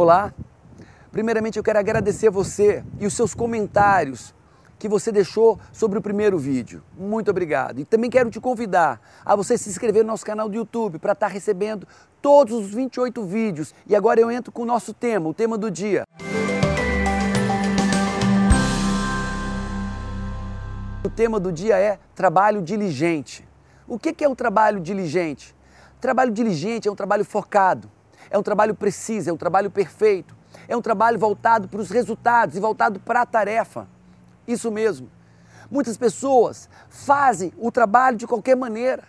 Olá. Primeiramente eu quero agradecer a você e os seus comentários que você deixou sobre o primeiro vídeo. Muito obrigado. E também quero te convidar a você se inscrever no nosso canal do YouTube para estar recebendo todos os 28 vídeos. E agora eu entro com o nosso tema, o tema do dia. O tema do dia é trabalho diligente. O que é o trabalho diligente? Trabalho diligente é um trabalho focado, é um trabalho preciso, é um trabalho perfeito, é um trabalho voltado para os resultados e voltado para a tarefa. Isso mesmo. Muitas pessoas fazem o trabalho de qualquer maneira.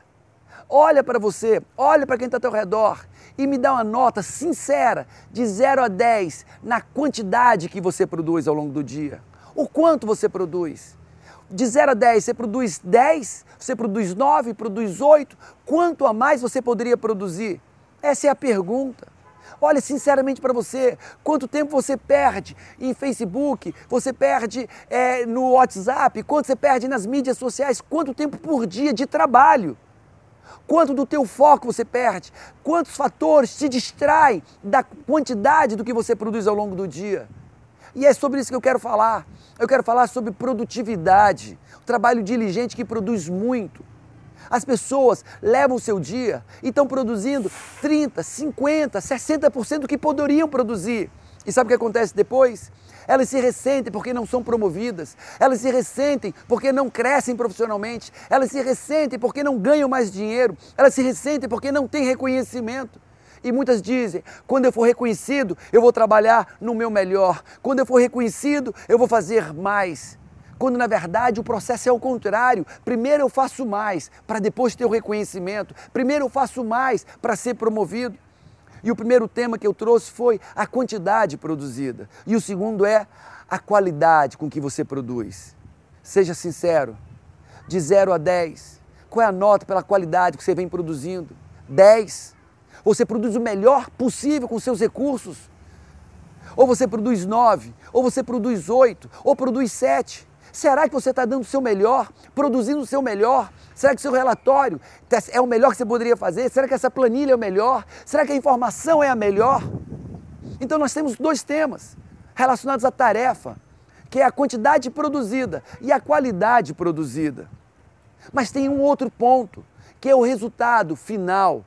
Olha para você, olha para quem está ao teu redor e me dá uma nota sincera de 0 a 10 na quantidade que você produz ao longo do dia. O quanto você produz? De 0 a 10, você produz 10, você produz 9, produz 8. Quanto a mais você poderia produzir? Essa é a pergunta. Olha sinceramente para você, quanto tempo você perde em Facebook, você perde é, no WhatsApp, quanto você perde nas mídias sociais, quanto tempo por dia de trabalho? Quanto do teu foco você perde? Quantos fatores te distraem da quantidade do que você produz ao longo do dia? E é sobre isso que eu quero falar. Eu quero falar sobre produtividade, o trabalho diligente que produz muito. As pessoas levam o seu dia e estão produzindo 30, 50, 60% do que poderiam produzir. E sabe o que acontece depois? Elas se ressentem porque não são promovidas, elas se ressentem porque não crescem profissionalmente, elas se ressentem porque não ganham mais dinheiro, elas se ressentem porque não têm reconhecimento. E muitas dizem: quando eu for reconhecido, eu vou trabalhar no meu melhor. Quando eu for reconhecido, eu vou fazer mais. Quando na verdade o processo é o contrário. Primeiro eu faço mais para depois ter o reconhecimento. Primeiro eu faço mais para ser promovido. E o primeiro tema que eu trouxe foi a quantidade produzida. E o segundo é a qualidade com que você produz. Seja sincero. De 0 a 10, qual é a nota pela qualidade que você vem produzindo? 10. Você produz o melhor possível com seus recursos? Ou você produz nove, ou você produz oito, ou produz sete? Será que você está dando o seu melhor, produzindo o seu melhor? Será que o seu relatório é o melhor que você poderia fazer? Será que essa planilha é o melhor? Será que a informação é a melhor? Então nós temos dois temas relacionados à tarefa, que é a quantidade produzida e a qualidade produzida. Mas tem um outro ponto, que é o resultado final.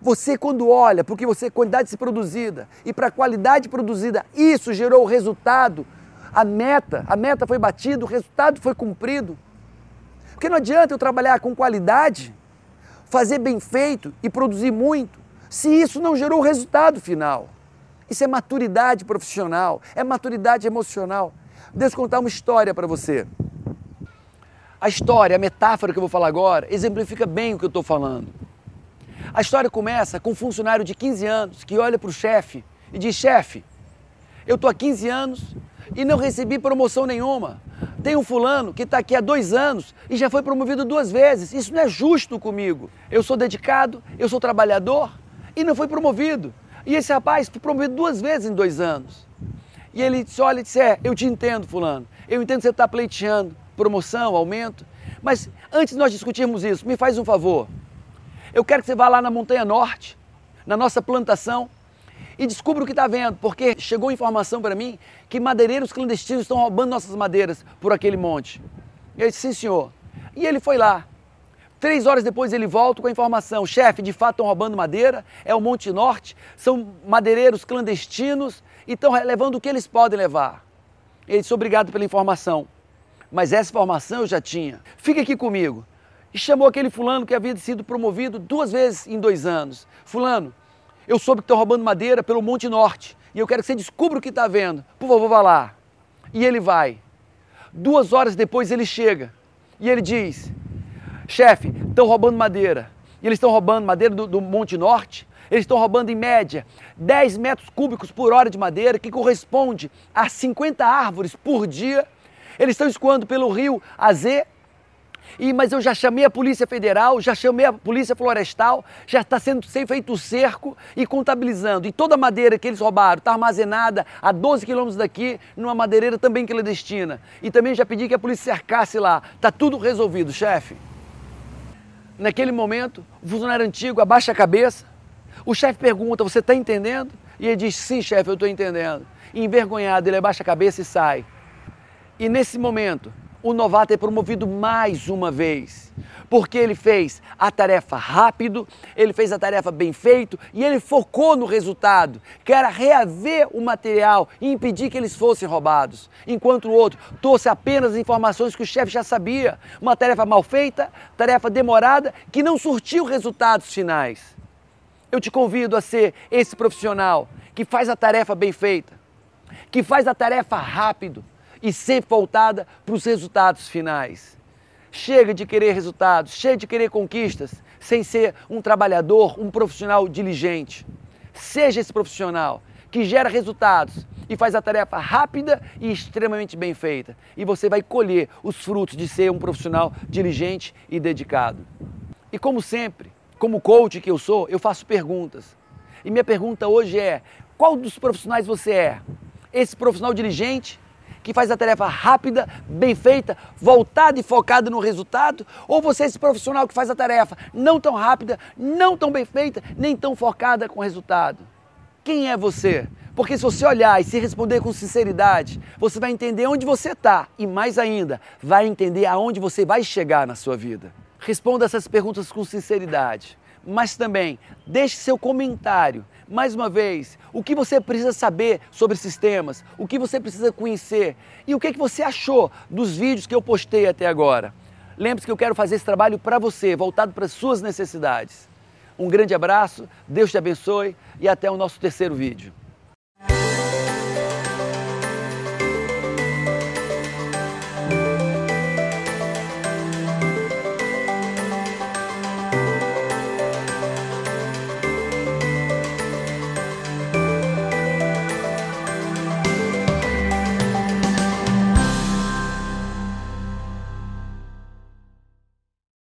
Você, quando olha para o que você, quantidade produzida e para a qualidade produzida, isso gerou o resultado, a meta, a meta foi batida, o resultado foi cumprido. Porque não adianta eu trabalhar com qualidade, fazer bem feito e produzir muito, se isso não gerou o resultado final. Isso é maturidade profissional, é maturidade emocional. Deixa eu contar uma história para você. A história, a metáfora que eu vou falar agora, exemplifica bem o que eu estou falando. A história começa com um funcionário de 15 anos que olha para o chefe e diz: chefe, eu estou há 15 anos e não recebi promoção nenhuma. Tem um fulano que está aqui há dois anos e já foi promovido duas vezes. Isso não é justo comigo. Eu sou dedicado, eu sou trabalhador e não foi promovido. E esse rapaz foi promovido duas vezes em dois anos. E ele disse: Olha, disse, é, eu te entendo, fulano. Eu entendo que você está pleiteando promoção, aumento. Mas antes de nós discutirmos isso, me faz um favor. Eu quero que você vá lá na Montanha Norte, na nossa plantação, e descubra o que está vendo, porque chegou informação para mim que madeireiros clandestinos estão roubando nossas madeiras por aquele monte. E eu disse, sim senhor. E ele foi lá. Três horas depois ele volta com a informação, chefe, de fato estão roubando madeira, é o Monte Norte, são madeireiros clandestinos e estão levando o que eles podem levar. Ele disse, obrigado pela informação, mas essa informação eu já tinha. Fica aqui comigo e chamou aquele fulano que havia sido promovido duas vezes em dois anos. Fulano, eu soube que estão roubando madeira pelo Monte Norte e eu quero que você descubra o que está vendo. Por favor, vá lá. E ele vai. Duas horas depois ele chega e ele diz: chefe, estão roubando madeira. E eles estão roubando madeira do, do Monte Norte. Eles estão roubando em média 10 metros cúbicos por hora de madeira, que corresponde a 50 árvores por dia. Eles estão escoando pelo rio Azê, e, mas eu já chamei a Polícia Federal, já chamei a Polícia Florestal, já está sendo feito o cerco e contabilizando. E toda a madeira que eles roubaram está armazenada a 12 quilômetros daqui, numa madeireira também clandestina. E também já pedi que a polícia cercasse lá. Está tudo resolvido, chefe. Naquele momento, o funcionário antigo abaixa a cabeça. O chefe pergunta: Você está entendendo? E ele diz: Sim, chefe, eu estou entendendo. E, envergonhado, ele abaixa a cabeça e sai. E nesse momento, o novato é promovido mais uma vez, porque ele fez a tarefa rápido, ele fez a tarefa bem feito e ele focou no resultado, que era reaver o material e impedir que eles fossem roubados, enquanto o outro trouxe apenas informações que o chefe já sabia, uma tarefa mal feita, tarefa demorada, que não surtiu resultados finais. Eu te convido a ser esse profissional que faz a tarefa bem feita, que faz a tarefa rápido e sempre voltada para os resultados finais. Chega de querer resultados, chega de querer conquistas, sem ser um trabalhador, um profissional diligente. Seja esse profissional que gera resultados e faz a tarefa rápida e extremamente bem feita. E você vai colher os frutos de ser um profissional diligente e dedicado. E como sempre, como coach que eu sou, eu faço perguntas. E minha pergunta hoje é: qual dos profissionais você é? Esse profissional diligente que faz a tarefa rápida, bem feita, voltada e focada no resultado? Ou você é esse profissional que faz a tarefa não tão rápida, não tão bem feita, nem tão focada com o resultado? Quem é você? Porque se você olhar e se responder com sinceridade, você vai entender onde você está e, mais ainda, vai entender aonde você vai chegar na sua vida. Responda essas perguntas com sinceridade, mas também deixe seu comentário mais uma vez, o que você precisa saber sobre sistemas, o que você precisa conhecer e o que, que você achou dos vídeos que eu postei até agora. Lembre-se que eu quero fazer esse trabalho para você, voltado para as suas necessidades. Um grande abraço, Deus te abençoe e até o nosso terceiro vídeo.